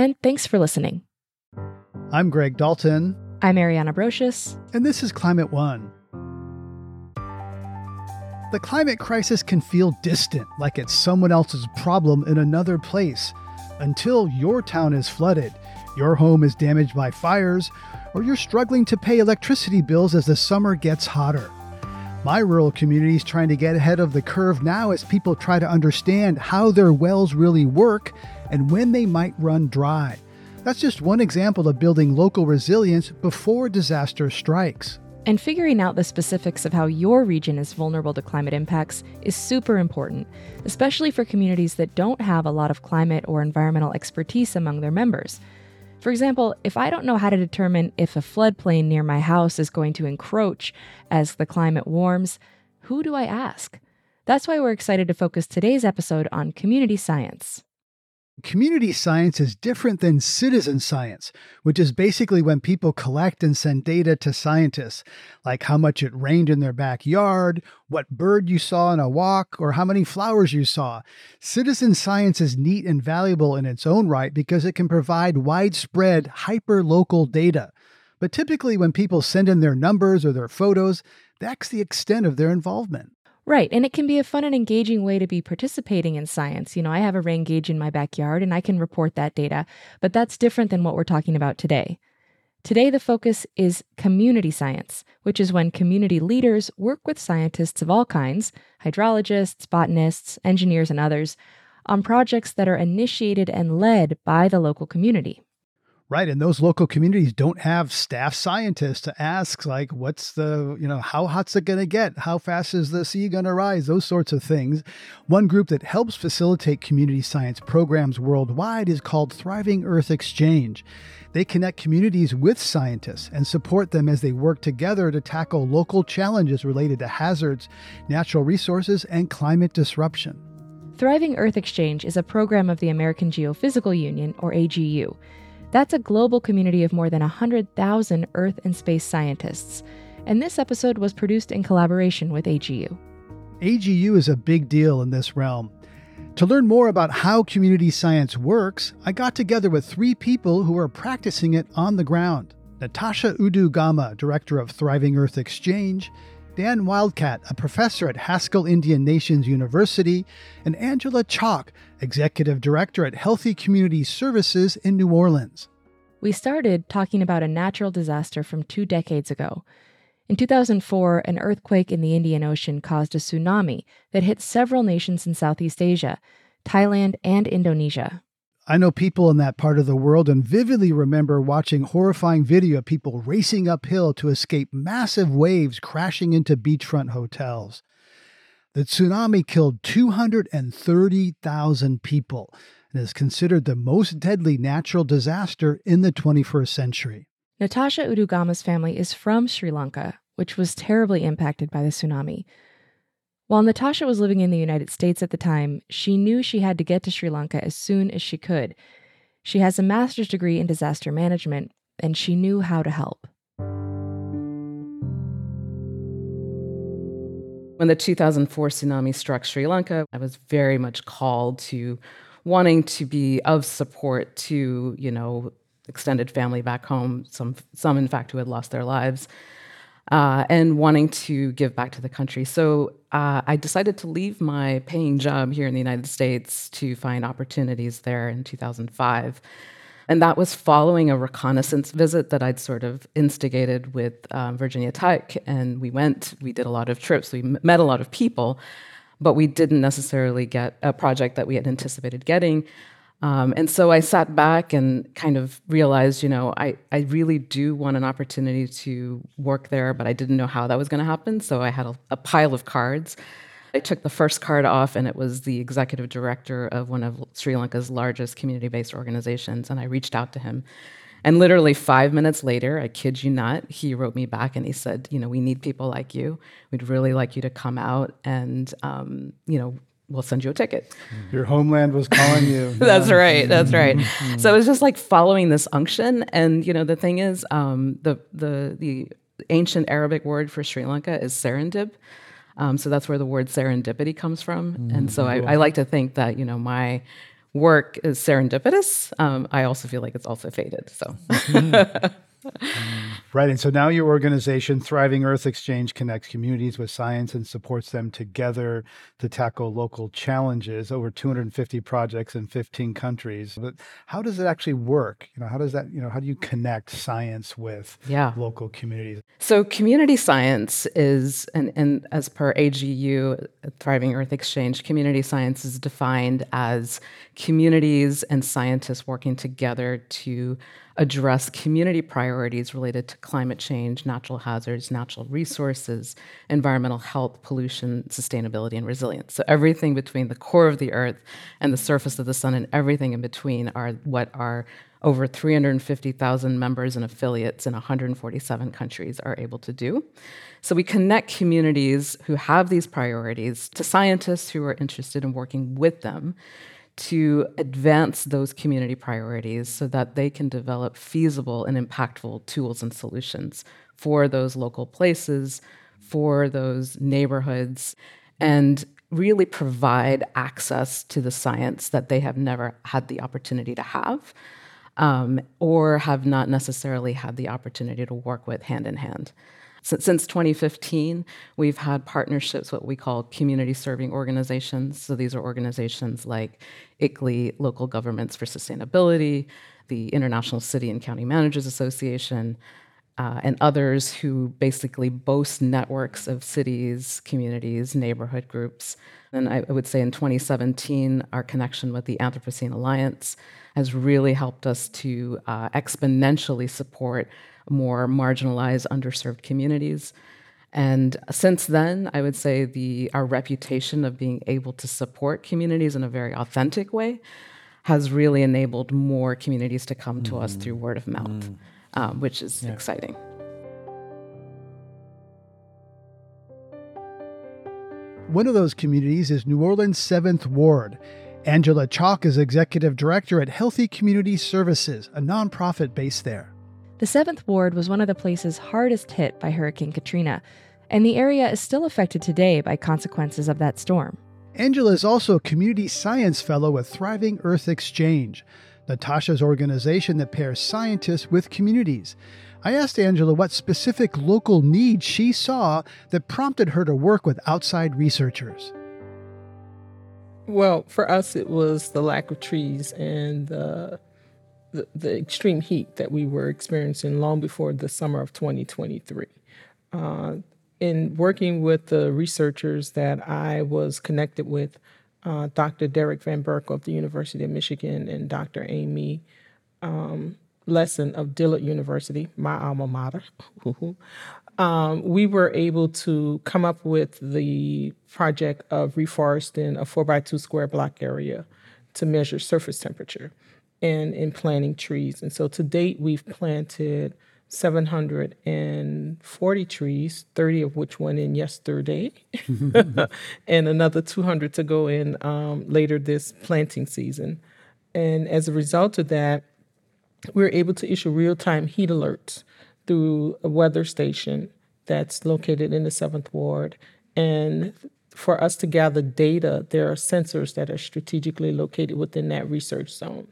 and thanks for listening. I'm Greg Dalton. I'm Ariana Brocious. And this is Climate One. The climate crisis can feel distant, like it's someone else's problem in another place, until your town is flooded, your home is damaged by fires, or you're struggling to pay electricity bills as the summer gets hotter. My rural community is trying to get ahead of the curve now as people try to understand how their wells really work and when they might run dry. That's just one example of building local resilience before disaster strikes. And figuring out the specifics of how your region is vulnerable to climate impacts is super important, especially for communities that don't have a lot of climate or environmental expertise among their members. For example, if I don't know how to determine if a floodplain near my house is going to encroach as the climate warms, who do I ask? That's why we're excited to focus today's episode on community science. Community science is different than citizen science, which is basically when people collect and send data to scientists, like how much it rained in their backyard, what bird you saw on a walk, or how many flowers you saw. Citizen science is neat and valuable in its own right because it can provide widespread, hyper local data. But typically, when people send in their numbers or their photos, that's the extent of their involvement. Right. And it can be a fun and engaging way to be participating in science. You know, I have a rain gauge in my backyard and I can report that data, but that's different than what we're talking about today. Today, the focus is community science, which is when community leaders work with scientists of all kinds hydrologists, botanists, engineers, and others on projects that are initiated and led by the local community. Right. And those local communities don't have staff scientists to ask, like, what's the, you know, how hot's it going to get? How fast is the sea going to rise? Those sorts of things. One group that helps facilitate community science programs worldwide is called Thriving Earth Exchange. They connect communities with scientists and support them as they work together to tackle local challenges related to hazards, natural resources, and climate disruption. Thriving Earth Exchange is a program of the American Geophysical Union, or AGU. That's a global community of more than 100,000 Earth and space scientists. And this episode was produced in collaboration with AGU. AGU is a big deal in this realm. To learn more about how community science works, I got together with three people who are practicing it on the ground Natasha Udu-Gama, director of Thriving Earth Exchange, Dan Wildcat, a professor at Haskell Indian Nations University, and Angela Chalk, executive director at Healthy Community Services in New Orleans. We started talking about a natural disaster from two decades ago. In 2004, an earthquake in the Indian Ocean caused a tsunami that hit several nations in Southeast Asia, Thailand, and Indonesia. I know people in that part of the world and vividly remember watching horrifying video of people racing uphill to escape massive waves crashing into beachfront hotels. The tsunami killed 230,000 people and is considered the most deadly natural disaster in the 21st century. Natasha Udu-Gama's family is from Sri Lanka, which was terribly impacted by the tsunami. While Natasha was living in the United States at the time, she knew she had to get to Sri Lanka as soon as she could. She has a master's degree in disaster management, and she knew how to help. When the 2004 tsunami struck Sri Lanka, I was very much called to wanting to be of support to, you know, extended family back home, some some in fact who had lost their lives uh, and wanting to give back to the country. So uh, I decided to leave my paying job here in the United States to find opportunities there in 2005. And that was following a reconnaissance visit that I'd sort of instigated with um, Virginia Tech. And we went, we did a lot of trips, we met a lot of people, but we didn't necessarily get a project that we had anticipated getting. Um, and so I sat back and kind of realized, you know, I, I really do want an opportunity to work there, but I didn't know how that was going to happen. So I had a, a pile of cards I took the first card off, and it was the executive director of one of Sri Lanka's largest community based organizations. And I reached out to him. And literally five minutes later, I kid you not, he wrote me back and he said, You know, we need people like you. We'd really like you to come out and, um, you know, we'll send you a ticket. Your homeland was calling you. that's right. That's right. Mm-hmm. so it was just like following this unction. And, you know, the thing is, um, the, the, the ancient Arabic word for Sri Lanka is serendib. Um, so that's where the word serendipity comes from. Mm, and so I, I, like to think that, you know, my work is serendipitous. Um, I also feel like it's also fated. So. Right. And so now your organization, Thriving Earth Exchange, connects communities with science and supports them together to tackle local challenges. Over 250 projects in 15 countries. But how does it actually work? You know, how does that, you know, how do you connect science with yeah. local communities? So community science is, and, and as per AGU, Thriving Earth Exchange, community science is defined as communities and scientists working together to address community priorities related to climate change, natural hazards, natural resources, environmental health, pollution, sustainability, and resilience. So, everything between the core of the earth and the surface of the sun, and everything in between, are what our over 350,000 members and affiliates in 147 countries are able to do. So we connect communities who have these priorities to scientists who are interested in working with them to advance those community priorities so that they can develop feasible and impactful tools and solutions for those local places, for those neighborhoods, and really provide access to the science that they have never had the opportunity to have. Um, or have not necessarily had the opportunity to work with hand in hand. Since 2015, we've had partnerships, what we call community serving organizations. So these are organizations like ICLEI, Local Governments for Sustainability, the International City and County Managers Association, uh, and others who basically boast networks of cities, communities, neighborhood groups. And I, I would say in 2017, our connection with the Anthropocene Alliance has really helped us to uh, exponentially support more marginalized, underserved communities. And since then, I would say the our reputation of being able to support communities in a very authentic way has really enabled more communities to come to mm. us through word of mouth, mm. um, which is yeah. exciting. One of those communities is New Orleans 7th Ward. Angela Chalk is executive director at Healthy Community Services, a nonprofit based there. The 7th Ward was one of the places hardest hit by Hurricane Katrina, and the area is still affected today by consequences of that storm. Angela is also a community science fellow with Thriving Earth Exchange, Natasha's organization that pairs scientists with communities. I asked Angela what specific local needs she saw that prompted her to work with outside researchers. Well, for us, it was the lack of trees and the the, the extreme heat that we were experiencing long before the summer of 2023. Uh, in working with the researchers that I was connected with, uh, Dr. Derek Van Berkel of the University of Michigan and Dr. Amy um, Lesen of Dillard University, my alma mater, um, we were able to come up with the project of reforesting a four by two square block area to measure surface temperature and in planting trees. And so to date, we've planted 740 trees, 30 of which went in yesterday, and another 200 to go in um, later this planting season. And as a result of that, we are able to issue real time heat alerts through a weather station that's located in the 7th Ward. And for us to gather data, there are sensors that are strategically located within that research zone.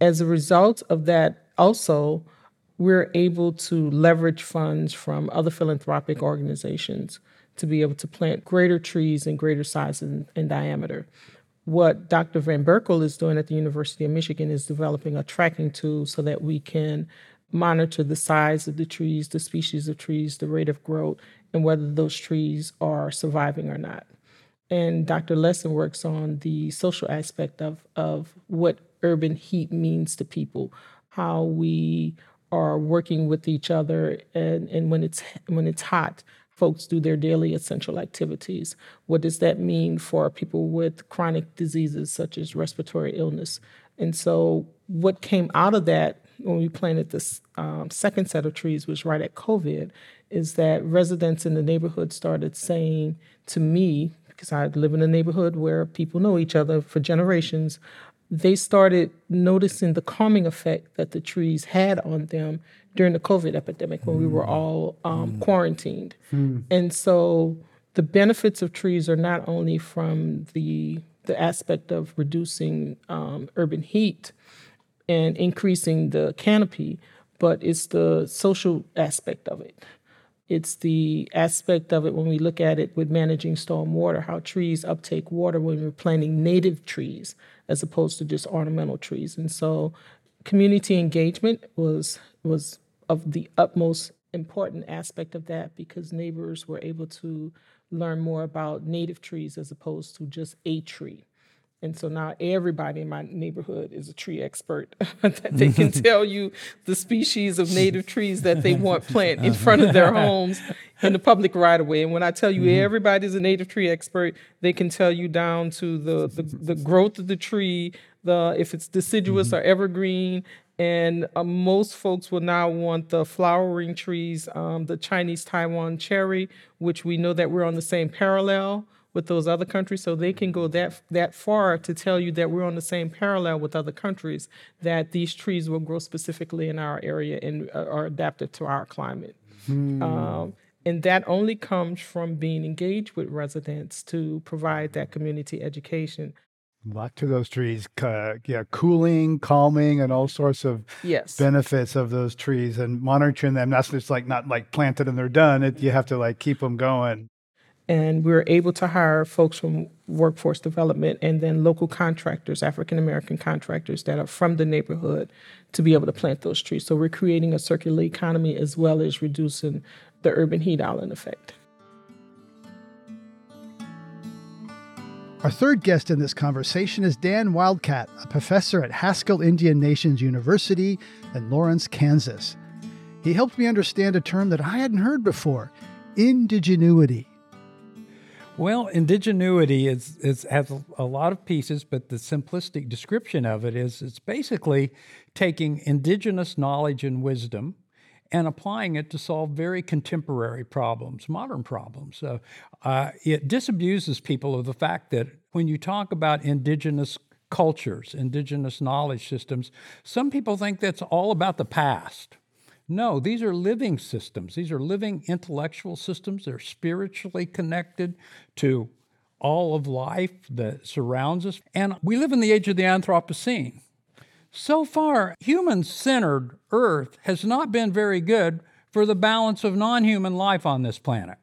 As a result of that, also, we're able to leverage funds from other philanthropic organizations to be able to plant greater trees in greater sizes and, and diameter. what Dr. Van Berkel is doing at the University of Michigan is developing a tracking tool so that we can monitor the size of the trees, the species of trees, the rate of growth, and whether those trees are surviving or not. And Dr. Lesen works on the social aspect of, of what urban heat means to people, how we are working with each other, and, and when it's when it's hot, folks do their daily essential activities. What does that mean for people with chronic diseases such as respiratory illness? And so, what came out of that when we planted this um, second set of trees, was right at COVID, is that residents in the neighborhood started saying to me, because I live in a neighborhood where people know each other for generations, they started noticing the calming effect that the trees had on them during the COVID epidemic when mm. we were mm. all um, mm. quarantined. Mm. And so the benefits of trees are not only from the the aspect of reducing um, urban heat and increasing the canopy, but it's the social aspect of it. It's the aspect of it when we look at it with managing storm water, how trees uptake water when we're planting native trees as opposed to just ornamental trees. And so community engagement was was of the utmost important aspect of that because neighbors were able to learn more about native trees as opposed to just a tree. And so now everybody in my neighborhood is a tree expert that they can tell you the species of native trees that they want planted in front of their homes in the public right of way. And when I tell you mm-hmm. everybody's a native tree expert, they can tell you down to the, the, the growth of the tree, the if it's deciduous mm-hmm. or evergreen. And uh, most folks will now want the flowering trees, um, the Chinese Taiwan cherry, which we know that we're on the same parallel with those other countries so they can go that that far to tell you that we're on the same parallel with other countries that these trees will grow specifically in our area and uh, are adapted to our climate. Hmm. um, and that only comes from being engaged with residents to provide that community education. A lot to those trees uh, yeah cooling calming and all sorts of yes. benefits of those trees and monitoring them. That's just like not like planted and they're done. It, you have to like keep them going and we were able to hire folks from workforce development and then local contractors, African American contractors that are from the neighborhood to be able to plant those trees. So we're creating a circular economy as well as reducing the urban heat island effect. Our third guest in this conversation is Dan Wildcat, a professor at Haskell Indian Nations University in Lawrence, Kansas. He helped me understand a term that I hadn't heard before indigenuity. Well, indigenuity is, is has a lot of pieces, but the simplistic description of it is it's basically taking indigenous knowledge and wisdom and applying it to solve very contemporary problems, modern problems. So uh, it disabuses people of the fact that when you talk about indigenous cultures, indigenous knowledge systems, some people think that's all about the past. No, these are living systems. These are living intellectual systems. They're spiritually connected to all of life that surrounds us. And we live in the age of the Anthropocene. So far, human centered Earth has not been very good for the balance of non human life on this planet.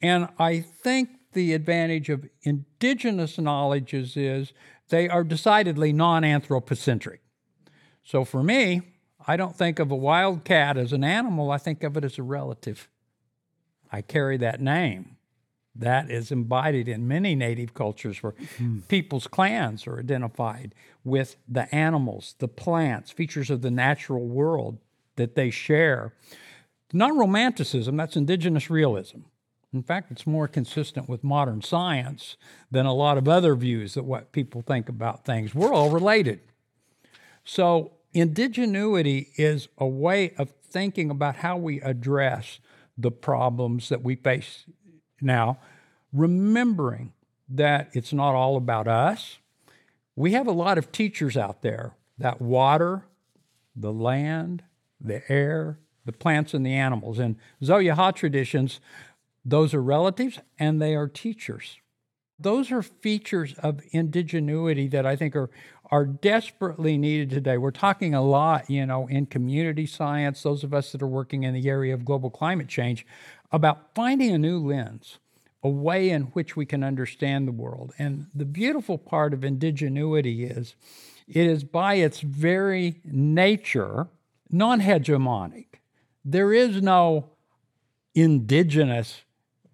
And I think the advantage of indigenous knowledges is they are decidedly non anthropocentric. So for me, I don't think of a wild cat as an animal, I think of it as a relative. I carry that name. That is embodied in many native cultures where mm. people's clans are identified with the animals, the plants, features of the natural world that they share. Not romanticism, that's indigenous realism. In fact, it's more consistent with modern science than a lot of other views that what people think about things. We're all related. So indigenuity is a way of thinking about how we address the problems that we face now, remembering that it's not all about us. We have a lot of teachers out there that water, the land, the air, the plants, and the animals. In Tsoyaha traditions, those are relatives and they are teachers. Those are features of indigenuity that I think are, are desperately needed today. We're talking a lot, you know, in community science, those of us that are working in the area of global climate change, about finding a new lens, a way in which we can understand the world. And the beautiful part of indigenuity is it is by its very nature non hegemonic. There is no indigenous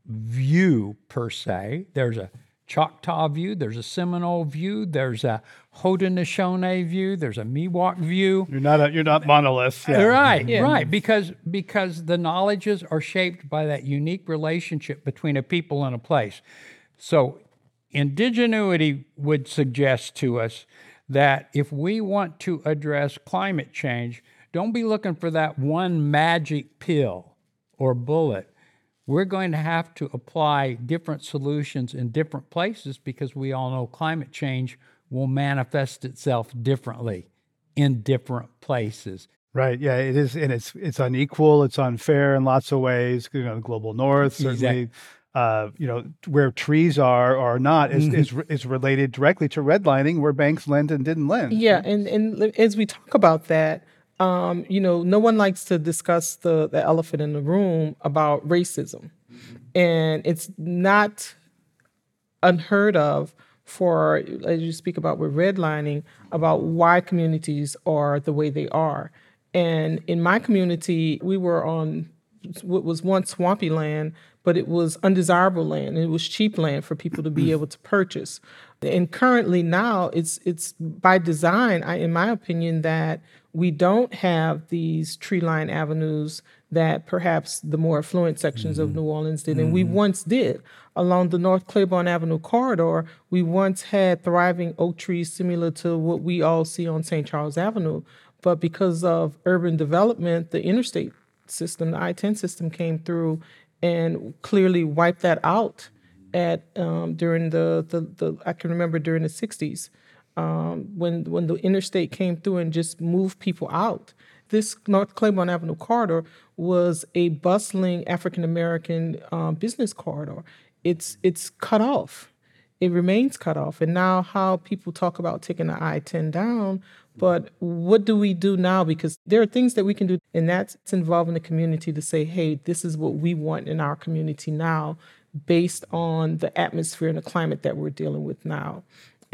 view per se. There's a Choctaw view, there's a Seminole view, there's a Haudenosaunee view, there's a Miwok view. You're not a, you're not uh, monolith. Yeah. Right, yeah. right. Because because the knowledges are shaped by that unique relationship between a people and a place. So indigenuity would suggest to us that if we want to address climate change, don't be looking for that one magic pill or bullet we're going to have to apply different solutions in different places because we all know climate change will manifest itself differently in different places. Right. Yeah, it is, and it's it's unequal. It's unfair in lots of ways. You know, the global north certainly. Exactly. Uh, you know, where trees are or not is, mm-hmm. is is related directly to redlining, where banks lend and didn't lend. Yeah, and and as we talk about that, um, you know, no one likes to discuss the, the elephant in the room about racism. And it's not unheard of for, as you speak about with redlining, about why communities are the way they are. And in my community, we were on what was once swampy land, but it was undesirable land. It was cheap land for people to be able to purchase. And currently now, it's it's by design, I, in my opinion, that we don't have these tree line avenues that perhaps the more affluent sections mm-hmm. of New Orleans did. And mm-hmm. we once did. Along the North Claiborne Avenue corridor, we once had thriving oak trees similar to what we all see on St. Charles Avenue. But because of urban development, the interstate system, the I 10 system came through and clearly wiped that out at um, during the, the, the, I can remember during the 60s um, when when the interstate came through and just moved people out. This North Claiborne Avenue corridor was a bustling African American um, business corridor. It's it's cut off. It remains cut off. And now, how people talk about taking the I 10 down, but what do we do now? Because there are things that we can do, and that's involving the community to say, hey, this is what we want in our community now, based on the atmosphere and the climate that we're dealing with now.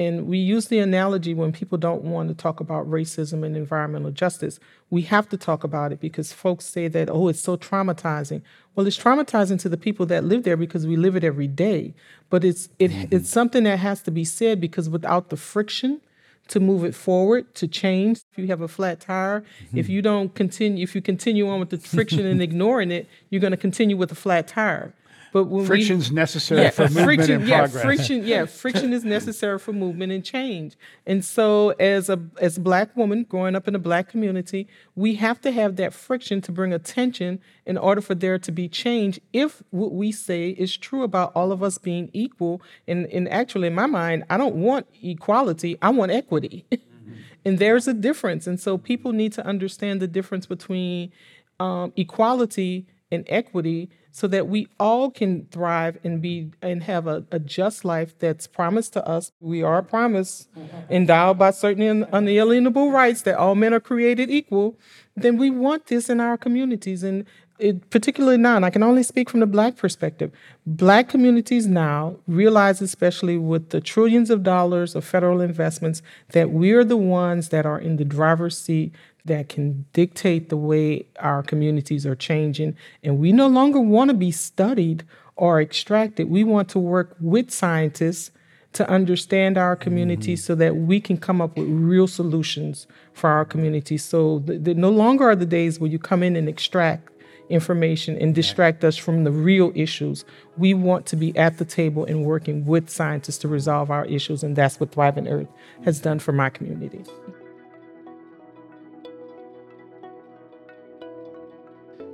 And we use the analogy when people don't want to talk about racism and environmental justice. We have to talk about it because folks say that, oh, it's so traumatizing. Well, it's traumatizing to the people that live there because we live it every day. But it's it, mm-hmm. it's something that has to be said because without the friction to move it forward, to change, if you have a flat tire, mm-hmm. if you don't continue, if you continue on with the friction and ignoring it, you're going to continue with a flat tire. But when friction's we, necessary yeah, for movement friction, and yeah, progress. Friction, yeah, friction is necessary for movement and change. And so, as a as a black woman growing up in a black community, we have to have that friction to bring attention in order for there to be change. If what we say is true about all of us being equal, and and actually, in my mind, I don't want equality. I want equity. Mm-hmm. and there's a difference. And so, people need to understand the difference between um, equality and equity so that we all can thrive and be and have a, a just life that's promised to us. We are promised, mm-hmm. endowed by certain unalienable rights that all men are created equal. Then we want this in our communities, and it, particularly now, and I can only speak from the black perspective. Black communities now realize, especially with the trillions of dollars of federal investments, that we're the ones that are in the driver's seat that can dictate the way our communities are changing. And we no longer want to be studied or extracted. We want to work with scientists to understand our communities mm-hmm. so that we can come up with real solutions for our communities. So no longer are the days where you come in and extract information and distract us from the real issues. We want to be at the table and working with scientists to resolve our issues, and that's what Thriving Earth has done for my community.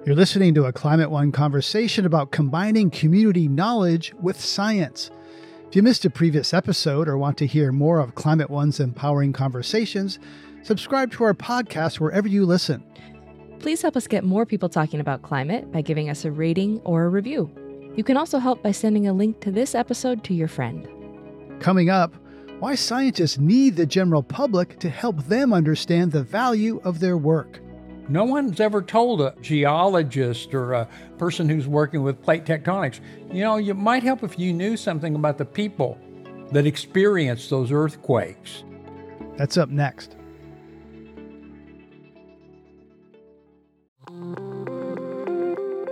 You're listening to a Climate One conversation about combining community knowledge with science. If you missed a previous episode or want to hear more of Climate One's empowering conversations, subscribe to our podcast wherever you listen. Please help us get more people talking about climate by giving us a rating or a review. You can also help by sending a link to this episode to your friend. Coming up, why scientists need the general public to help them understand the value of their work. No one's ever told a geologist or a person who's working with plate tectonics, you know, it might help if you knew something about the people that experience those earthquakes. That's up next.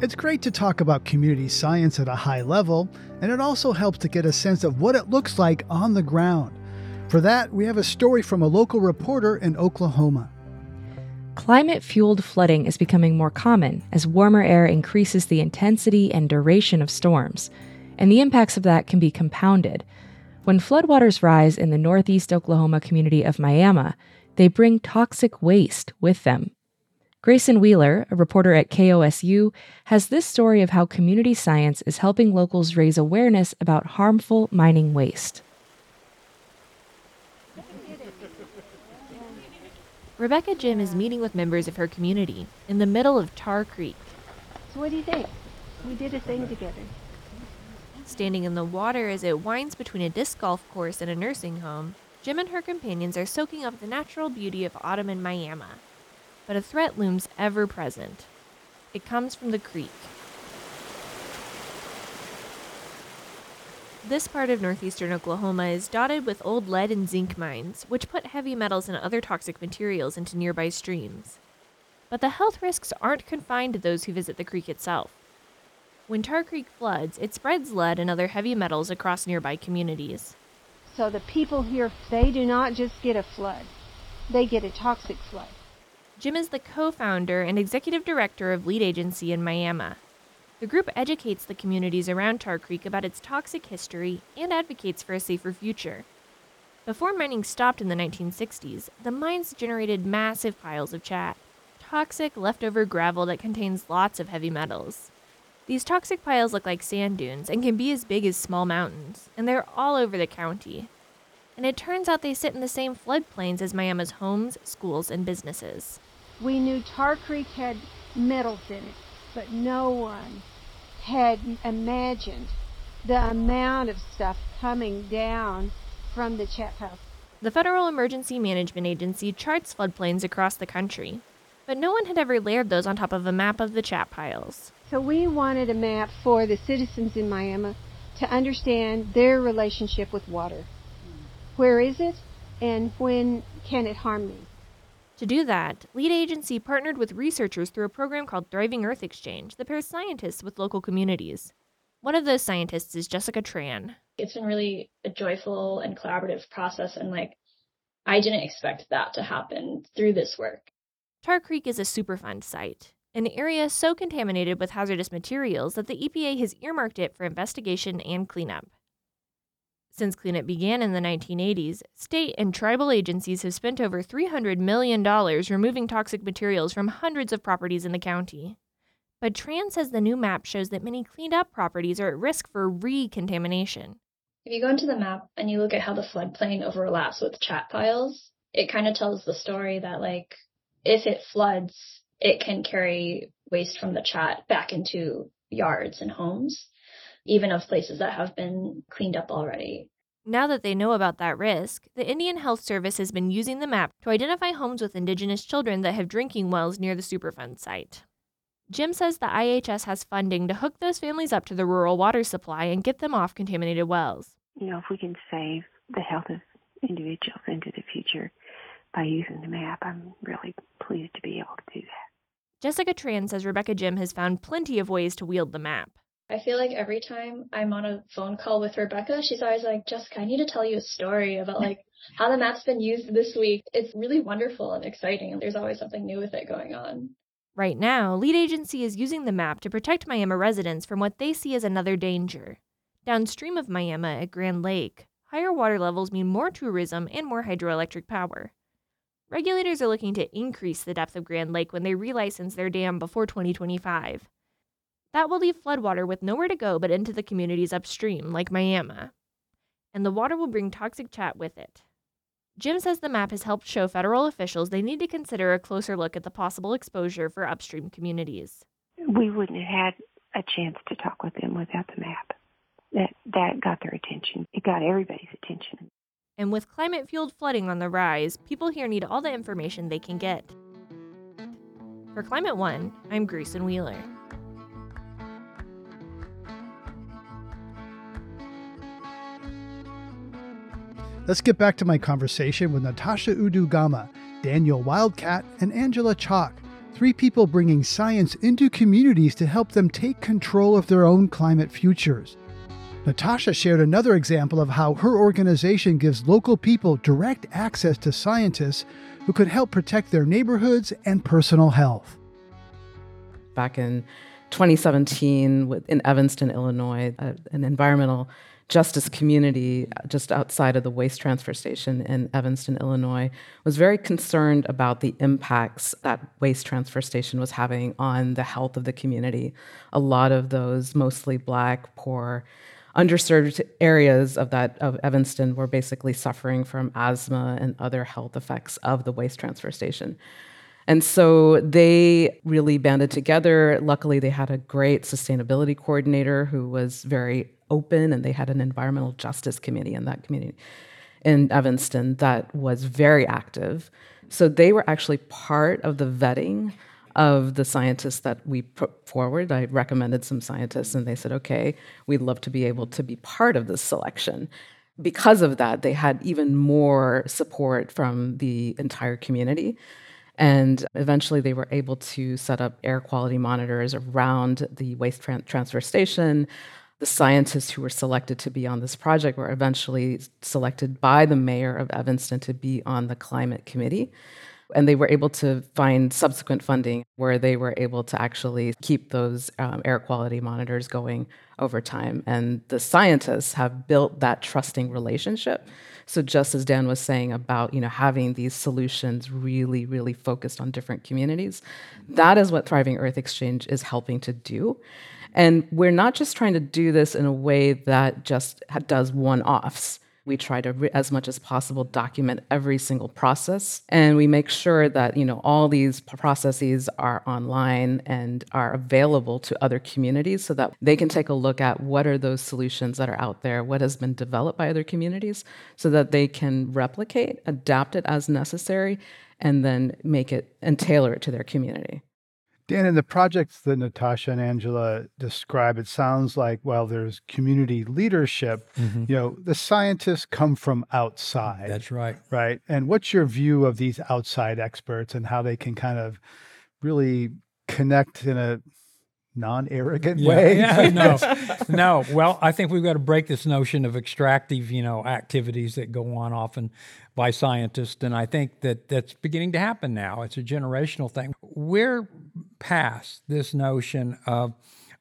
It's great to talk about community science at a high level, and it also helps to get a sense of what it looks like on the ground. For that, we have a story from a local reporter in Oklahoma. Climate fueled flooding is becoming more common as warmer air increases the intensity and duration of storms, and the impacts of that can be compounded. When floodwaters rise in the northeast Oklahoma community of Miami, they bring toxic waste with them. Graycen Wheeler, a reporter at KOSU, has this story of how community science is helping locals raise awareness about harmful mining waste. Rebecca Jim is meeting with members of her community in the middle of Tar Creek. So, what do you think? We did a thing together. Standing in the water as it winds between a disc golf course and a nursing home, Jim and her companions are soaking up the natural beauty of autumn in Miami but a threat looms ever present. It comes from the creek. This part of northeastern Oklahoma is dotted with old lead and zinc mines, which put heavy metals and other toxic materials into nearby streams. But the health risks aren't confined to those who visit the creek itself. When Tar Creek floods, it spreads lead and other heavy metals across nearby communities. So the people here, they do not just get a flood, they get a toxic flood. Jim is the co founder and executive director of Lead Agency in Miami. The group educates the communities around Tar Creek about its toxic history and advocates for a safer future. Before mining stopped in the 1960s, the mines generated massive piles of chat, toxic leftover gravel that contains lots of heavy metals. These toxic piles look like sand dunes and can be as big as small mountains, and they're all over the county. And it turns out they sit in the same floodplains as Miami's homes, schools, and businesses. We knew Tar Creek had metals in it, but no one had imagined the amount of stuff coming down from the chat house. The Federal Emergency Management Agency charts floodplains across the country, but no one had ever layered those on top of a map of the chat piles. So we wanted a map for the citizens in Miami to understand their relationship with water. Where is it, and when can it harm me? To do that, Lead Agency partnered with researchers through a program called Thriving Earth Exchange that pairs scientists with local communities. One of those scientists is Jessica Tran. It's been really a joyful and collaborative process, and like, I didn't expect that to happen through this work. Tar Creek is a Superfund site, an area so contaminated with hazardous materials that the EPA has earmarked it for investigation and cleanup. Since cleanup began in the 1980s, state and tribal agencies have spent over $300 million removing toxic materials from hundreds of properties in the county. But Tran says the new map shows that many cleaned up properties are at risk for recontamination. If you go into the map and you look at how the floodplain overlaps with chat piles, it kind of tells the story that, like, if it floods, it can carry waste from the chat back into yards and homes even of places that have been cleaned up already. Now that they know about that risk, the Indian Health Service has been using the map to identify homes with Indigenous children that have drinking wells near the Superfund site. Jim says the IHS has funding to hook those families up to the rural water supply and get them off contaminated wells. You know, if we can save the health of individuals into the future by using the map, I'm really pleased to be able to do that. Jessica Tran says Rebecca Jim has found plenty of ways to wield the map. I feel like every time I'm on a phone call with Rebecca, she's always like, Jessica, I need to tell you a story about like how the map's been used this week. It's really wonderful and exciting, and there's always something new with it going on. Right now, Lead Agency is using the map to protect Miami residents from what they see as another danger. Downstream of Miami at Grand Lake, higher water levels mean more tourism and more hydroelectric power. Regulators are looking to increase the depth of Grand Lake when they relicense their dam before 2025. That will leave floodwater with nowhere to go but into the communities upstream, like Miami. And the water will bring toxic chat with it. Jim says the map has helped show federal officials they need to consider a closer look at the possible exposure for upstream communities. We wouldn't have had a chance to talk with them without the map. That that got their attention. It got everybody's attention. And with climate fueled flooding on the rise, people here need all the information they can get. For Climate One, I'm Graycen Wheeler. Let's get back to my conversation with Natasha Udu-Gama, Daniel Wildcat, and Angela Chalk, three people bringing science into communities to help them take control of their own climate futures. Natasha shared another example of how her organization gives local people direct access to scientists who could help protect their neighborhoods and personal health. Back in 2017, in Evanston, Illinois, uh, an environmental justice community just outside of the waste transfer station in Evanston, Illinois, was very concerned about the impacts that waste transfer station was having on the health of the community. A lot of those mostly black, poor, underserved areas of that of Evanston were basically suffering from asthma and other health effects of the waste transfer station. And so they really banded together. Luckily, they had a great sustainability coordinator who was very open, and they had an environmental justice committee in that community in Evanston that was very active. So they were actually part of the vetting of the scientists that we put forward. I recommended some scientists, and they said, okay, we'd love to be able to be part of this selection. Because of that, they had even more support from the entire community. And eventually, they were able to set up air quality monitors around the waste transfer station. The scientists who were selected to be on this project were eventually selected by the mayor of Evanston to be on the climate committee. And they were able to find subsequent funding where they were able to actually keep those um, air quality monitors going over time. And the scientists have built that trusting relationship so just as Dan was saying about, you know, having these solutions really, really focused on different communities, that is what Thriving Earth Exchange is helping to do. And we're not just trying to do this in a way that just does one offs. We try to, as much as possible, document every single process, and we make sure that you know all these processes are online and are available to other communities, so that they can take a look at what are those solutions that are out there, what has been developed by other communities, so that they can replicate, adapt it as necessary, and then make it and tailor it to their community. Dan, in the projects that Natasha and Angela describe, it sounds like while there's community leadership, mm-hmm. you know, the scientists come from outside. That's right. Right. And what's your view of these outside experts and how they can kind of really connect in a non-arrogant yeah, way. Yeah, no, no. Well, I think we've got to break this notion of extractive, you know, activities that go on often by scientists, and I think that that's beginning to happen now. It's a generational thing. We're past this notion of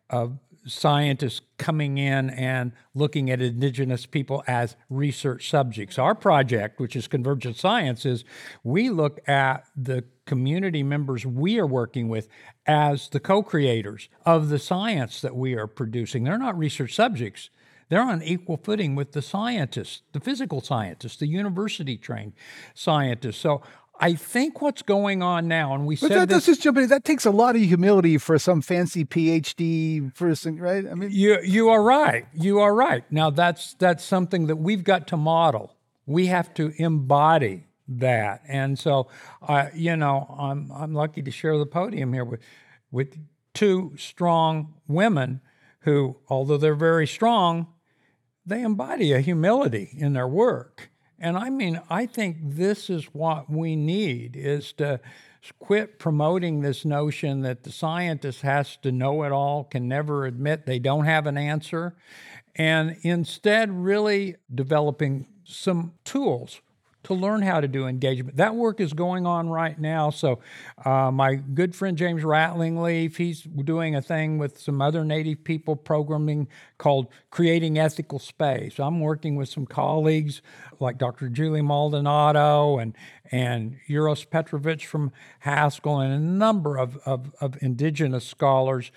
of scientists coming in and looking at indigenous people as research subjects. Our project, which is Convergent Science, is we look at the community members we are working with as the co creators of the science that we are producing. They're not research subjects. They're on equal footing with the scientists, the physical scientists, the university trained scientists. So I think what's going on now, and we but said that, this, just jump in. That takes a lot of humility for some fancy PhD person, right? I mean, you you are right. You are right. Now that's that's something that we've got to model. We have to embody that, and so, uh, you know, I'm I'm lucky to share the podium here with with two strong women who, although they're very strong, they embody a humility in their work. And I mean, I think this is what we need is to quit promoting this notion that the scientist has to know it all, can never admit they don't have an answer, and instead really developing some tools to learn how to do engagement. That work is going on right now. So, uh, my good friend James Rattling Leaf, he's doing a thing with some other Native people programming called Creating Ethical Space. I'm working with some colleagues like Dr. Julie Maldonado and and Uros Petrovich from Haskell and a number of, of, of indigenous scholars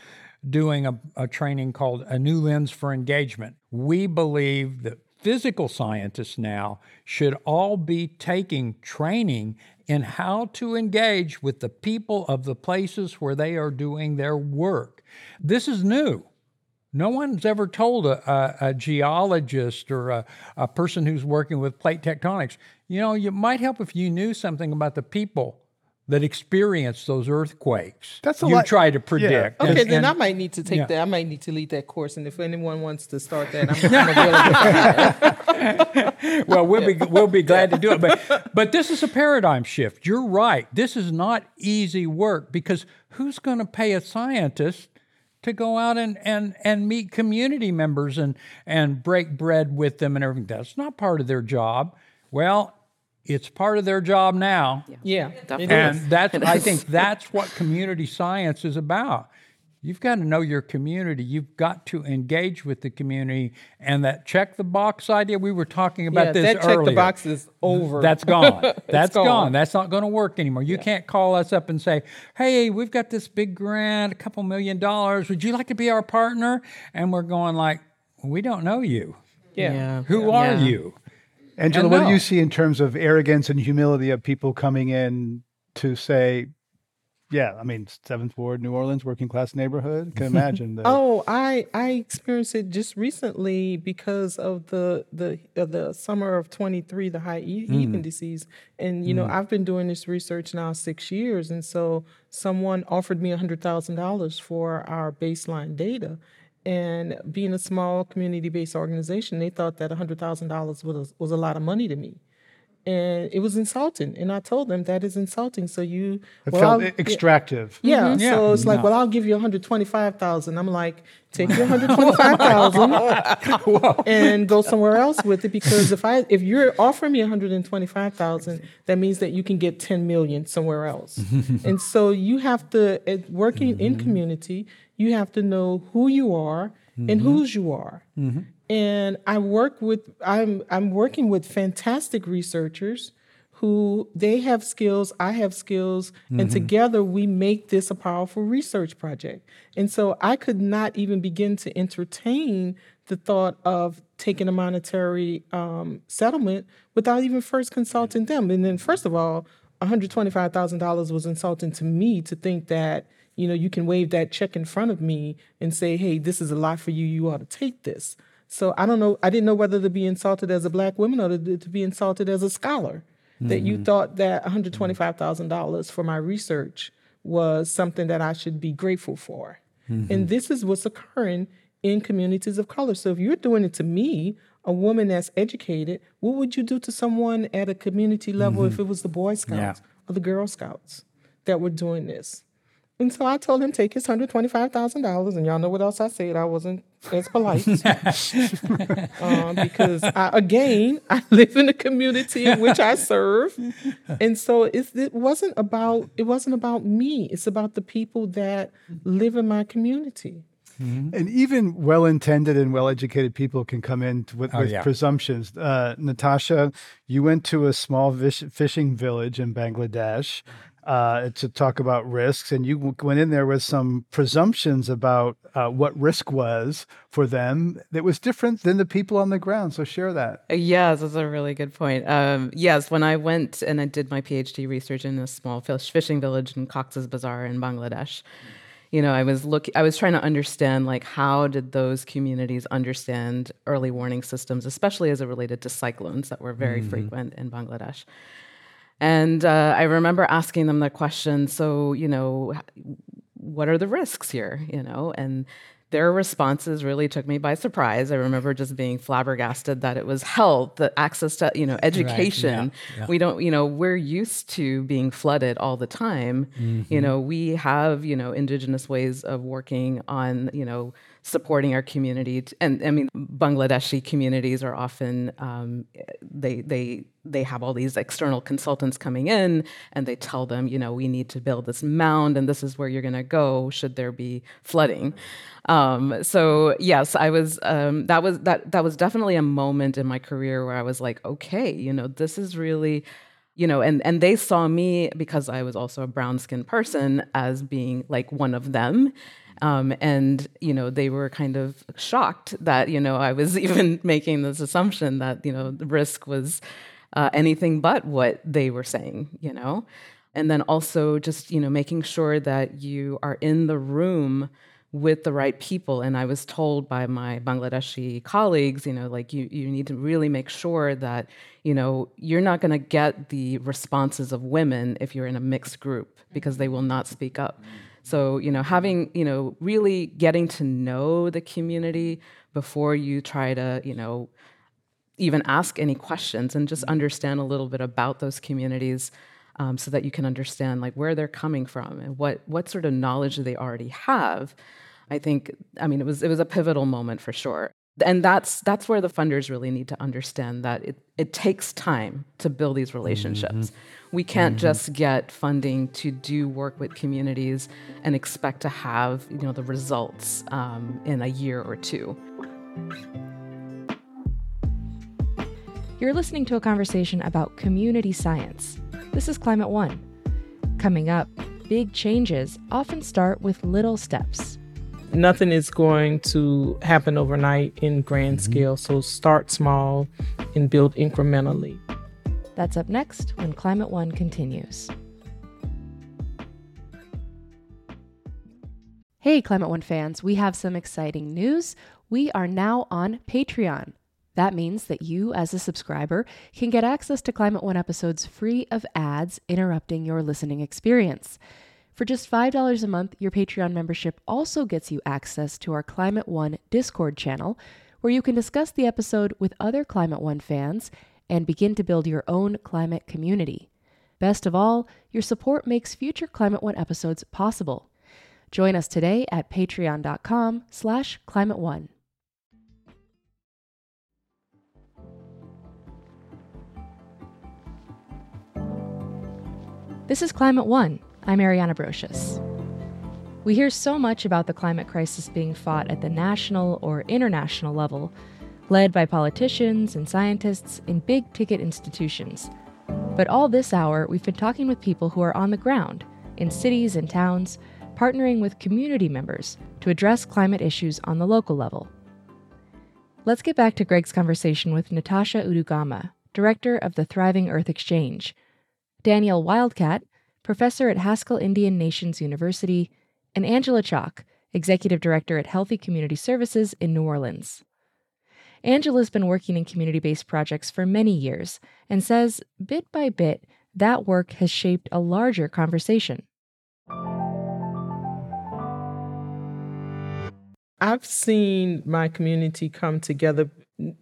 doing a, a training called A New Lens for Engagement. We believe that physical scientists now should all be taking training in how to engage with the people of the places where they are doing their work. This is new. No one's ever told a, a, a geologist or a, a person who's working with plate tectonics, you know, it might help if you knew something about the people that experience those earthquakes. That's a you lot- try to predict. Okay, And- then I might need to take yeah. that. I might need to lead that course, and if anyone wants to start that, I'm, I'm available. well, we'll be we'll be glad to do it. But but this is a paradigm shift. You're right. This is not easy work because who's going to pay a scientist to go out and, and, and meet community members and and break bread with them and everything? That's not part of their job. Well, it's part of their job now. Yeah, it Definitely. And that's I think that's what community science is about. You've got to know your community. You've got to engage with the community. And that check the box idea, we were talking about yeah, this that check the box is over. That's gone. That's gone. gone. That's not going to work anymore. You can't call us up and say, "Hey, we've got this big grant, a couple million dollars. Would you like to be our partner?" And we're going like, "We don't know you. yeah. Who are Yeah. you?" Angela, what do you see in terms of arrogance and humility of people coming in to say, yeah, I mean, Seventh Ward, New Orleans, working class neighborhood? Can imagine. The, Oh, I I experienced it just recently because of the the of the summer of 23, the high hmm. heat heat indices, and you know hmm. I've been doing this research now six years, and so someone offered me a hundred thousand dollars for our baseline data, and being a small community based organization, they thought that a hundred thousand dollars was was a lot of money to me. And it was insulting, and I told them that is insulting. So you it well, felt I'll- extractive. yeah, mm-hmm. Yeah. so it's like, No. well, I'll give you 125,000. I'm like, take your 125,000 and go somewhere else with it because if I if you're offering me 125,000, that means that you can get 10 million somewhere else. and so you have to at working in mm-hmm. community, you have to know who you are and mm-hmm. whose you are. And I work with I'm I'm working with fantastic researchers who they have skills, I have skills, and together we make this a powerful research project. And so I could not even begin to entertain the thought of taking a monetary um, settlement without even first consulting them. And then, first of all, $125,000 was insulting to me to think that you know you can wave that check in front of me and say, "Hey, this is a lot for you. You ought to take this." So I don't know. I didn't know whether to be insulted as a black woman or to, to be insulted as a scholar. That you mm-hmm. thought that one hundred mm-hmm. twenty-five thousand dollars for my research was something that I should be grateful for. And mm-hmm. this is what's occurring in communities of color. So if you're doing it to me, a woman that's educated, what would you do to someone at a community level if it was the Boy Scouts or the Girl Scouts that were doing this? And so I told him take his hundred twenty-five thousand dollars, and y'all know what else I said. I wasn't as polite um, because I, again, I live in a community in which I serve, and so it's, it wasn't about it wasn't about me. It's about the people that live in my community. And even well intended and well educated people can come in with, Oh, with yeah. presumptions. Uh, Natasha, you went to a small fish, fishing village in Bangladesh uh, to talk about risks, and you went in there with some presumptions about uh, what risk was for them that was different than the people on the ground. So share that. Uh, Yes, that's a really good point. Um, yes, when I went and I did my PhD research in a small fish fishing village in Cox's Bazar in Bangladesh, you know, I was looking, I was trying to understand like how did those communities understand early warning systems, especially as it related to cyclones that were very frequent in Bangladesh. And uh, I remember asking them the question, so, you know, what are the risks here, you know? And their responses really took me by surprise. I remember just being flabbergasted that it was health, the access to, you know, education. We don't, you know, we're used to being flooded all the time. You know, we have, you know, indigenous ways of working on, you know, supporting our community. And I mean, Bangladeshi communities are often um, they they they have all these external consultants coming in, and they tell them, you know, we need to build this mound, and this is where you're going to go should there be flooding. Um, so yes, I was um, that was that that was definitely a moment in my career where I was like, okay, you know, this is really you know and and they saw me because i was also a brown skinned person as being like one of them um, and you know they were kind of shocked that you know I was even making this assumption that you know the risk was uh, anything but what they were saying. You know, and then also just you know making sure that you are in the room with the right people. And i was told by my bangladeshi colleagues you know like you, you need to really make sure that you know you're not going to get the responses of women if you're in a mixed group because they will not speak up so, you know, having, you know, really getting to know the community before you try to, you know, even ask any questions and just understand a little bit about those communities um, so that you can understand like where they're coming from and what what sort of knowledge they already have. I think, I mean, it was it was a pivotal moment for sure and that's that's where the funders really need to understand that it, it takes time to build these relationships. Mm-hmm. we can't mm-hmm. just get funding to do work with communities and expect to have you know the results um, in a year or two. You're listening to a conversation about community science. This is climate one. Coming up big changes often start with little steps nothing is going to happen overnight in grand mm-hmm. scale. So start small and build incrementally. That's up next when Climate One continues. Hey, Climate One fans, we have some exciting news. We are now on Patreon. That means that you, as a subscriber, can get access to Climate One episodes free of ads interrupting your listening experience. For just $5 a month, your Patreon membership also gets you access to our Climate One Discord channel, where you can discuss the episode with other Climate One fans and begin to build your own climate community. Best of all, your support makes future Climate One episodes possible. Join us today at patreon.com slash climate one. This is Climate One I'm Ariana Brocious. We hear so much about the climate crisis being fought at the national or international level, led by politicians and scientists in big ticket institutions. But all this hour, we've been talking with people who are on the ground, in cities and towns, partnering with community members to address climate issues on the local level. Let's get back to Greg's conversation with Natasha Udu-Gama, director of the Thriving Earth Exchange, Daniel Wildcat, professor at Haskell Indian Nations University, and Angela Chalk, executive director at Healthy Community Services in New Orleans. Angela's been working in community based projects for many years and says, bit by bit, that work has shaped a larger conversation. I've seen my community come together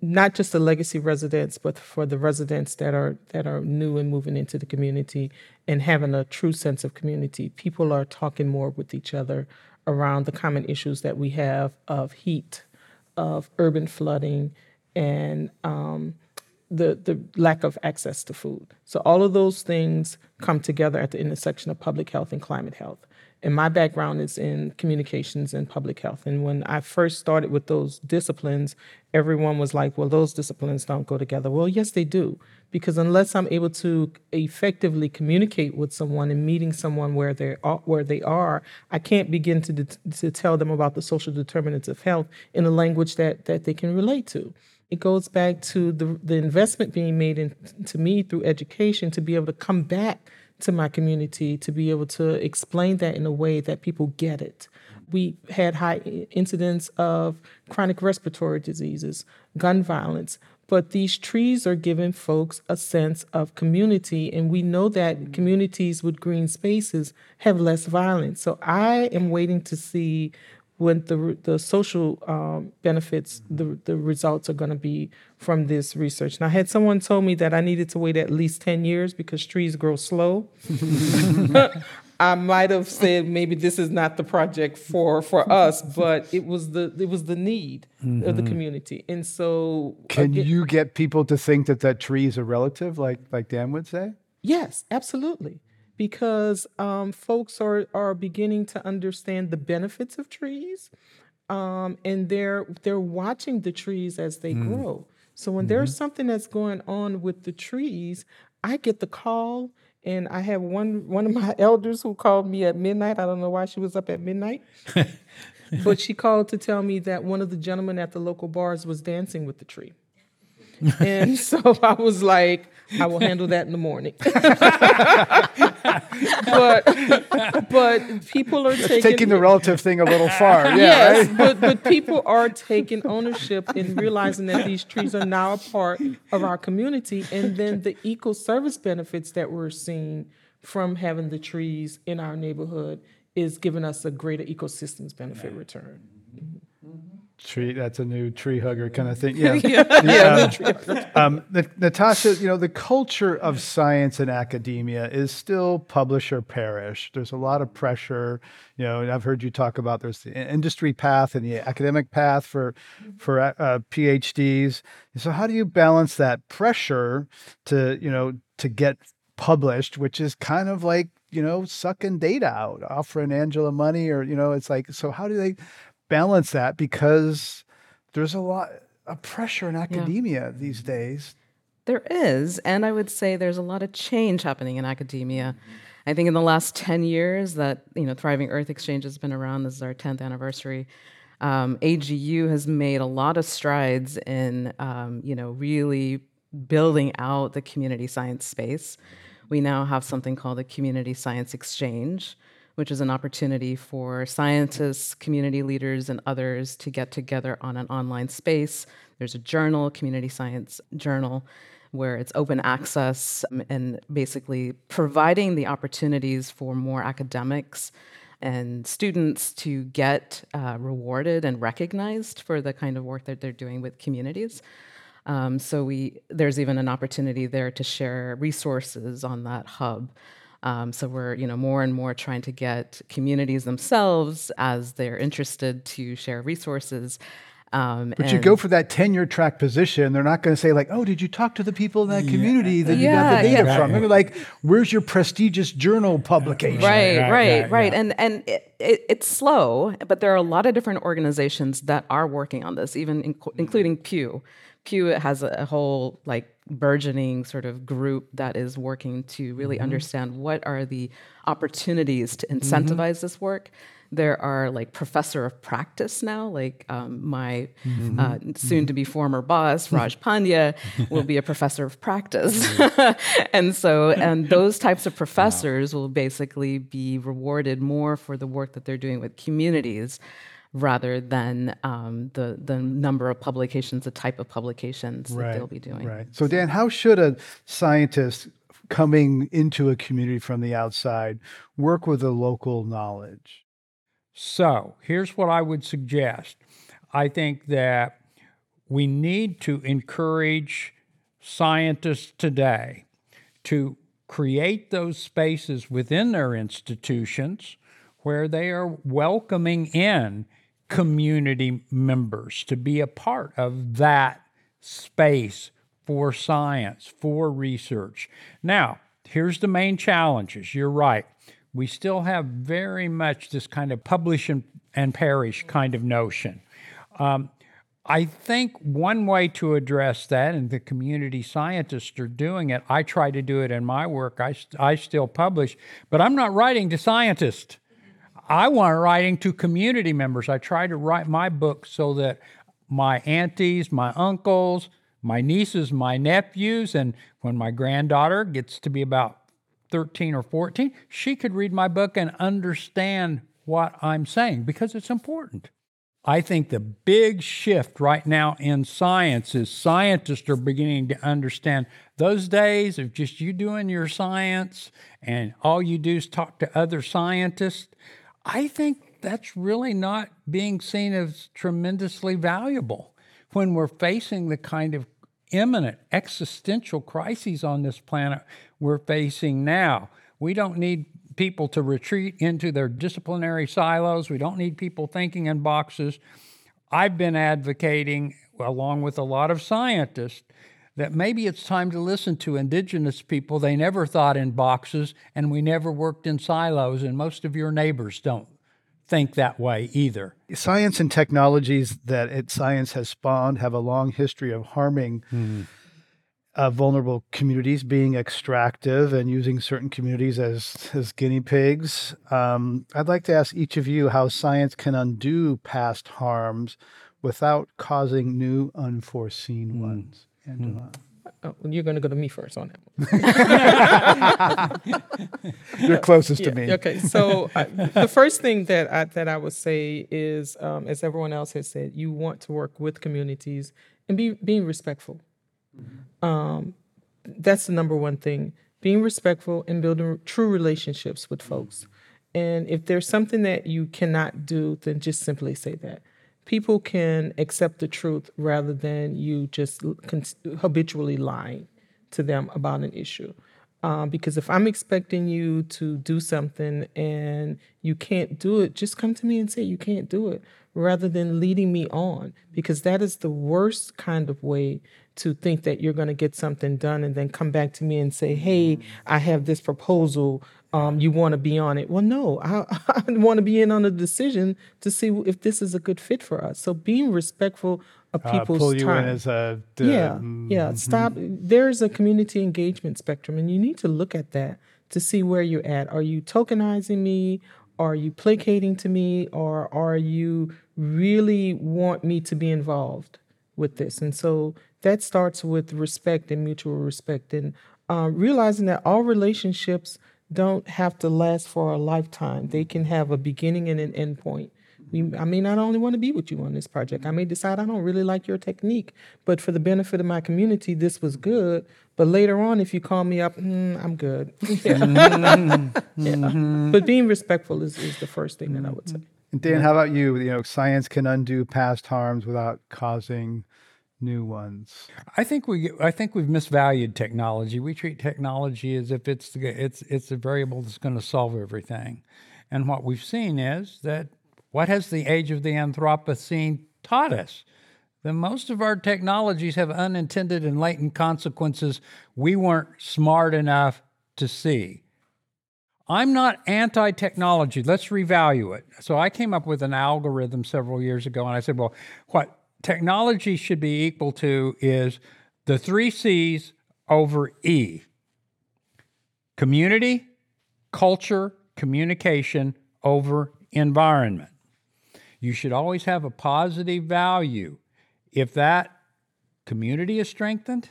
not just the legacy residents, but for the residents that are that are new and moving into the community and having a true sense of community. People are talking more with each other around the common issues that we have of heat, of urban flooding, and um, the the lack of access to food. So all of those things come together at the intersection of public health and climate health and my background is in communications and public health. And when I first started with those disciplines, everyone was like, well, those disciplines don't go together. Well, yes, they do. Because unless I'm able to effectively communicate with someone and meeting someone where they are, where they are, I can't begin to, de- to tell them about the social determinants of health in a language that, that they can relate to. It goes back to the, the investment being made into me through education to be able to come back to my community to be able to explain that in a way that people get it. We had high incidence of chronic respiratory diseases, gun violence, but these trees are giving folks a sense of community, and we know that communities with green spaces have less violence. So I am waiting to see when the the social um, benefits, the the results are going to be from this research. Now, I had someone told me that I needed to wait at least ten years because trees grow slow. I might have said maybe this is not the project for for us, but it was the it was the need mm-hmm. of the mm-hmm. community, and so can again, you get people to think that that tree is a relative, like like Dan would say? Yes, absolutely, because um, folks are are beginning to understand the benefits of trees, um, and they're they're watching the trees as they mm. grow. So when mm-hmm. there's something that's going on with the trees, I get the call and I have one one of my elders who called me at midnight. I don't know why she was up at midnight. but she called to tell me that one of the gentlemen at the local bars was dancing with the tree. and so I was like, I will handle that in the morning. but but people are taking, taking the relative thing a little far. Yeah, yes, right? but but people are taking ownership and realizing that these trees are now a part of our community, and then the eco service benefits that we're seeing from having the trees in our neighborhood is giving us a greater ecosystems benefit return. Tree, that's a new tree hugger kind of thing. Yeah. yeah. yeah. Um, um, Natasha, you know, the culture of science and academia is still publish or perish. There's a lot of pressure, you know, and I've heard you talk about there's the industry path and the academic path for, for uh, PhDs. So how do you balance that pressure to, you know, to get published, which is kind of like, you know, sucking data out, offering Angela money or, you know, it's like, so how do they, balance that because there's a lot of pressure in academia yeah. these days. There is, and I would say there's a lot of change happening in academia. I think in the last 10 years that, you know, Thriving Earth Exchange has been around, this is our 10th anniversary. Um, AGU has made a lot of strides in, um, you know, really building out the community science space. We now have something called the Community Science Exchange, which is an opportunity for scientists, community leaders, and others to get together on an online space. There's a journal, Community Science Journal, where it's open access and basically providing the opportunities for more academics and students to get uh, rewarded and recognized for the kind of work that they're doing with communities. Um, so we there's even an opportunity there to share resources on that hub. Um, so we're you know more and more trying to get communities themselves as they're interested to share resources. Um, but you go for that tenure track position. They're not going to say like, "Oh, did you talk to the people in that yeah. community that yeah, you got the data yeah. from?" Maybe like, "Where's your prestigious journal publication?" Right, right, right. right. And and it, it, it's slow, but there are a lot of different organizations that are working on this, even in, including Pew. Pew has a, a whole like burgeoning sort of group that is working to really mm-hmm. understand what are the opportunities to mm-hmm. incentivize mm-hmm. this work there are like professor of practice now like um, my mm-hmm. uh, soon to be former boss raj pandya will be a professor of practice mm-hmm. and so and those types of professors wow. will basically be rewarded more for the work that they're doing with communities rather than um, the the number of publications, the type of publications right, that they'll be doing. Right. So, Dan, how should a scientist coming into a community from the outside work with the local knowledge? So, here's what I would suggest. I think that we need to encourage scientists today to create those spaces within their institutions where they are welcoming in community members to be a part of that space for science, for research. Now, here's the main challenges. You're right. We still have very much this kind of publish and, and perish kind of notion. Um, I think one way to address that, and the community scientists are doing it, I try to do it in my work, I, I still publish, but I'm not writing to scientists. I want writing to community members. I try to write my book so that my aunties, my uncles, my nieces, my nephews, and when my granddaughter gets to be about 13 or 14, she could read my book and understand what I'm saying because it's important. I think the big shift right now in science is scientists are beginning to understand those days of just you doing your science and all you do is talk to other scientists. I think that's really not being seen as tremendously valuable when we're facing the kind of imminent existential crises on this planet we're facing now. We don't need people to retreat into their disciplinary silos. We don't need people thinking in boxes. I've been advocating, along with a lot of scientists, that maybe it's time to listen to indigenous people. They never thought in boxes, and we never worked in silos, and most of your neighbors don't think that way either. Science and technologies that it, science has spawned have a long history of harming mm. uh, vulnerable communities, being extractive and using certain communities as, as guinea pigs. Um, I'd like to ask each of you how science can undo past harms without causing new unforeseen mm. ones. Angela. Oh, you're going to go to me first on that one. you're closest yeah, to me. Okay, so uh, the first thing that I, that I would say is, um, as everyone else has said, you want to work with communities and be being respectful. Mm-hmm. Um, that's the number one thing: being respectful and building true relationships with folks. And if there's something that you cannot do, then just simply say that people can accept the truth rather than you just habitually lying to them about an issue. Um, because if I'm expecting you to do something and you can't do it, just come to me and say you can't do it rather than leading me on. Because that is the worst kind of way to think that you're going to get something done and then come back to me and say, hey, I have this proposal um, you want to be on it. Well, no, I, I want to be in on the decision to see if this is a good fit for us. So being respectful of people's uh, pull you time. in as a yeah, yeah. Stop. There's a community engagement spectrum, and you need to look at that to see where you're at. Are you tokenizing me? Are you placating to me, or are you really want me to be involved with this? And so that starts with respect and mutual respect, and uh, realizing that all relationships don't have to last for a lifetime. They can have a beginning and an end point. We, I may not only want to be with you on this project. I may decide I don't really like your technique, but for the benefit of my community, this was good. But later on, if you call me up, mm, I'm good. yeah. Mm-hmm. yeah. But being respectful is, is the first thing that I would say. And Dan, how about you? You know, science can undo past harms without causing new ones. I think we I think we've misvalued technology. We treat technology as if it's the, it's it's a variable that's going to solve everything. And what we've seen is that what has the age of the Anthropocene taught us? That most of our technologies have unintended and latent consequences we weren't smart enough to see. I'm not anti technology. Let's revalue it. So I came up with an algorithm several years ago and I said, well, what technology should be equal to is the three C's over E community, culture, communication over environment. You should always have a positive value. If that community is strengthened,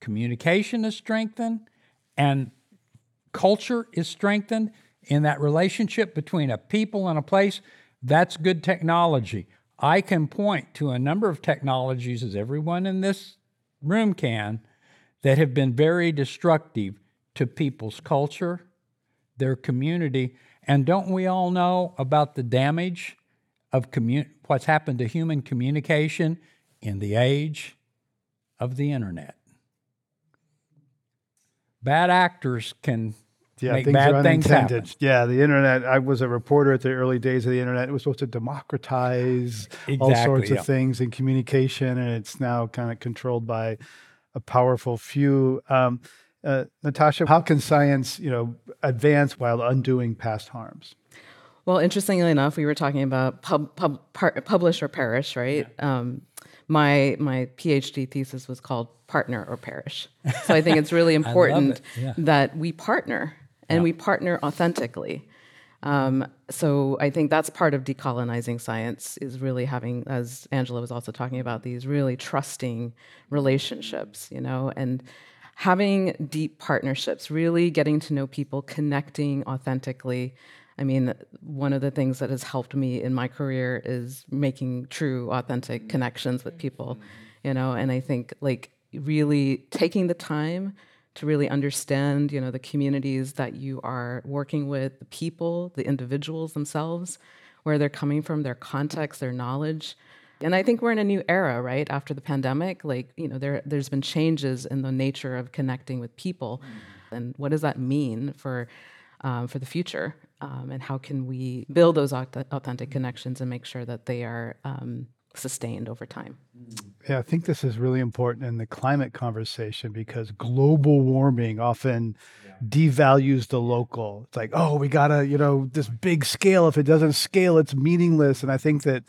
communication is strengthened, and culture is strengthened in that relationship between a people and a place, that's good technology. I can point to a number of technologies, as everyone in this room can, that have been very destructive to people's culture, their community. And don't we all know about the damage of commun- what's happened to human communication in the age of the internet? Bad actors can yeah, make things bad are things unintended. happen. Yeah, the internet. I was a reporter at the early days of the internet. It was supposed to democratize all sorts yeah. of things in communication, and it's now kind of controlled by a powerful few. Um, uh, Natasha, how can science, you know, advance while undoing past harms? Well, interestingly enough, we were talking about pub, pub, par, publish or perish, right? Um, my my PhD thesis was called partner or perish. So I think it's really important it, yeah. that we partner and we partner authentically. Um, so I think that's part of decolonizing science is really having, as Angela was also talking about, these really trusting relationships, you know, and having deep partnerships, really getting to know people, connecting authentically. I mean, one of the things that has helped me in my career is making true, authentic connections with people, you know, and I think like really taking the time to really understand, you know, the communities that you are working with, the people, the individuals themselves, where they're coming from, their context, their knowledge. And I think we're in a new era, right? After the pandemic, like, you know, there there's been changes in the nature of connecting with people. And what does that mean for um, for the future, um, and how can we build those authentic connections and make sure that they are um, sustained over time. Yeah, I think this is really important in the climate conversation because global warming often devalues the local. It's like, oh, we gotta, you know, this big scale. If it doesn't scale, it's meaningless. And I think that,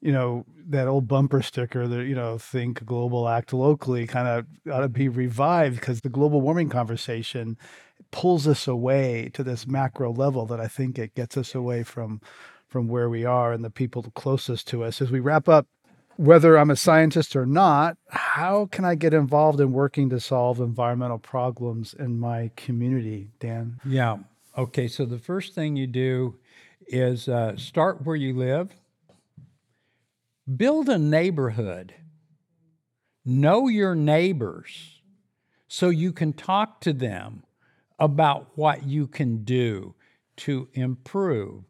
you know, that old bumper sticker that, you know, think global, act locally kind of ought to be revived because the global warming conversation pulls us away to this macro level that I think it gets us away from from where we are and the people closest to us. As we wrap up, whether I'm a scientist or not, how can I get involved in working to solve environmental problems in my community, Dan? Yeah. Okay. So the first thing you do is uh, start where you live, build a neighborhood, know your neighbors so you can talk to them about what you can do to improve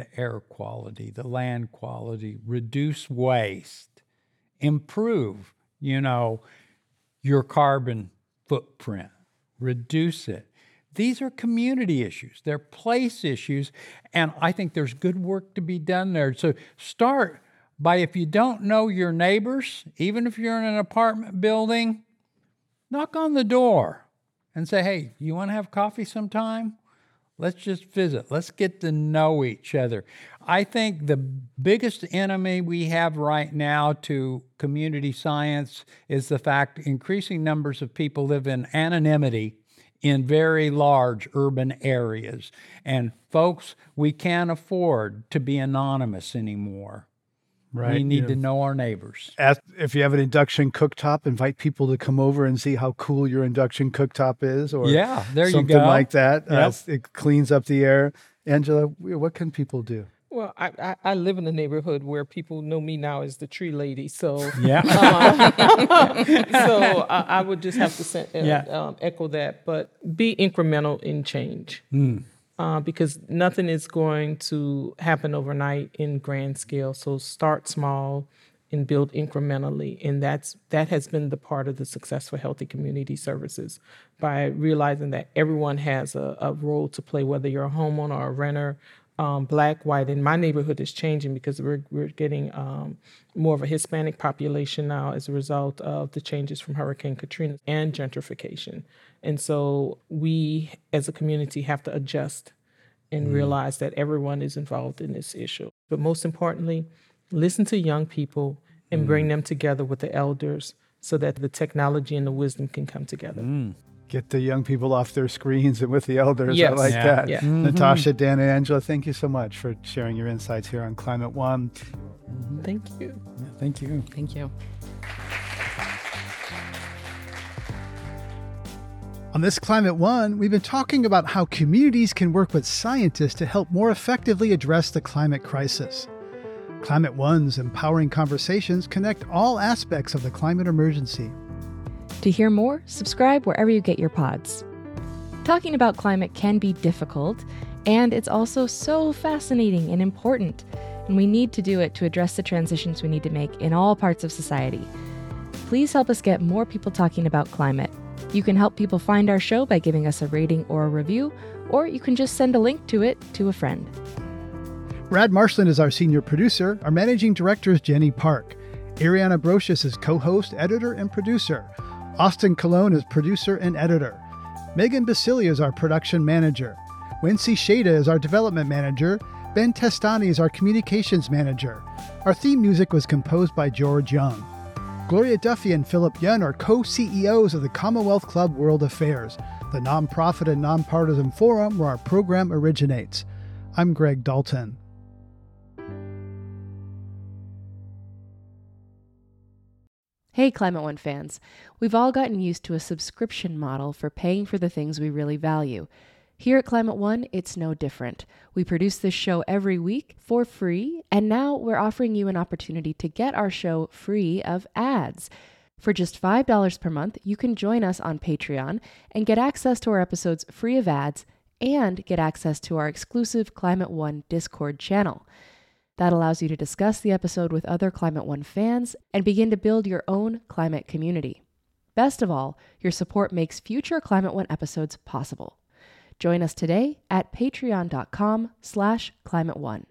the air quality, the land quality, reduce waste, improve, you know, your carbon footprint, reduce it. These are community issues, they're place issues, and I think there's good work to be done there. So start by if you don't know your neighbors, even if you're in an apartment building, knock on the door and say, hey, you want to have coffee sometime? Let's just visit. Let's get to know each other. I think the biggest enemy we have right now to community science is the fact increasing numbers of people live in anonymity in very large urban areas. And folks, we can't afford to be anonymous anymore. Right. We need you to know our neighbors. Ask, if you have an induction cooktop, invite people to come over and see how cool your induction cooktop is, or yeah, there something you go. like that. Yep. Uh, it cleans up the air. Angela, what can people do? Well, I, I, I, live in a neighborhood where people know me now as the tree lady. So yeah, um, so I, I, would just have to send, uh, yeah. um, echo that. But be incremental in change. Mm uh, because nothing is going to happen overnight in grand scale. So start small and build incrementally, and that's that has been the part of the success for Healthy Community Services by realizing that everyone has a, a role to play, whether you're a homeowner or a renter. Um, black, white, and my neighborhood is changing because we're we're getting um, more of a Hispanic population now as a result of the changes from Hurricane Katrina and gentrification. And so we as a community have to adjust and mm. realize that everyone is involved in this issue. But most importantly, listen to young people and mm. bring them together with the elders so that the technology and the wisdom can come together. Mm. Get the young people off their screens and with the elders. Yes. I like yeah. that. Yeah. Mm-hmm. Natasha, Dan, and Angela, thank you so much for sharing your insights here on Climate One. Thank you. Yeah, thank you. Thank you. On this Climate One, we've been talking about how communities can work with scientists to help more effectively address the climate crisis. Climate One's empowering conversations connect all aspects of the climate emergency. To hear more, subscribe wherever you get your pods. Talking about climate can be difficult, and it's also so fascinating and important, and we need to do it to address the transitions we need to make in all parts of society. Please help us get more people talking about climate you can help people find our show by giving us a rating or a review, or you can just send a link to it to a friend. Brad Marshland is our senior producer. Our managing director is Jenny Park. Ariana Brocious is co host, editor, and producer. Austin Colón is producer and editor. Megan Biscieglia is our production manager. Wency Shada is our development manager. Ben Testani is our communications manager. Our theme music was composed by George Young. Gloria Duffy and Philip Yun are co CEOs of the Commonwealth Club World Affairs, the nonprofit and nonpartisan forum where our program originates. I'm Greg Dalton. Hey, Climate One fans. We've all gotten used to a subscription model for paying for the things we really value. Here at Climate One, it's no different. We produce this show every week for free, and now we're offering you an opportunity to get our show free of ads. For just $5 per month, you can join us on Patreon and get access to our episodes free of ads and get access to our exclusive Climate One Discord channel. That allows you to discuss the episode with other Climate One fans and begin to build your own climate community. Best of all, your support makes future Climate One episodes possible. Join us today at patreon.com slash climate one.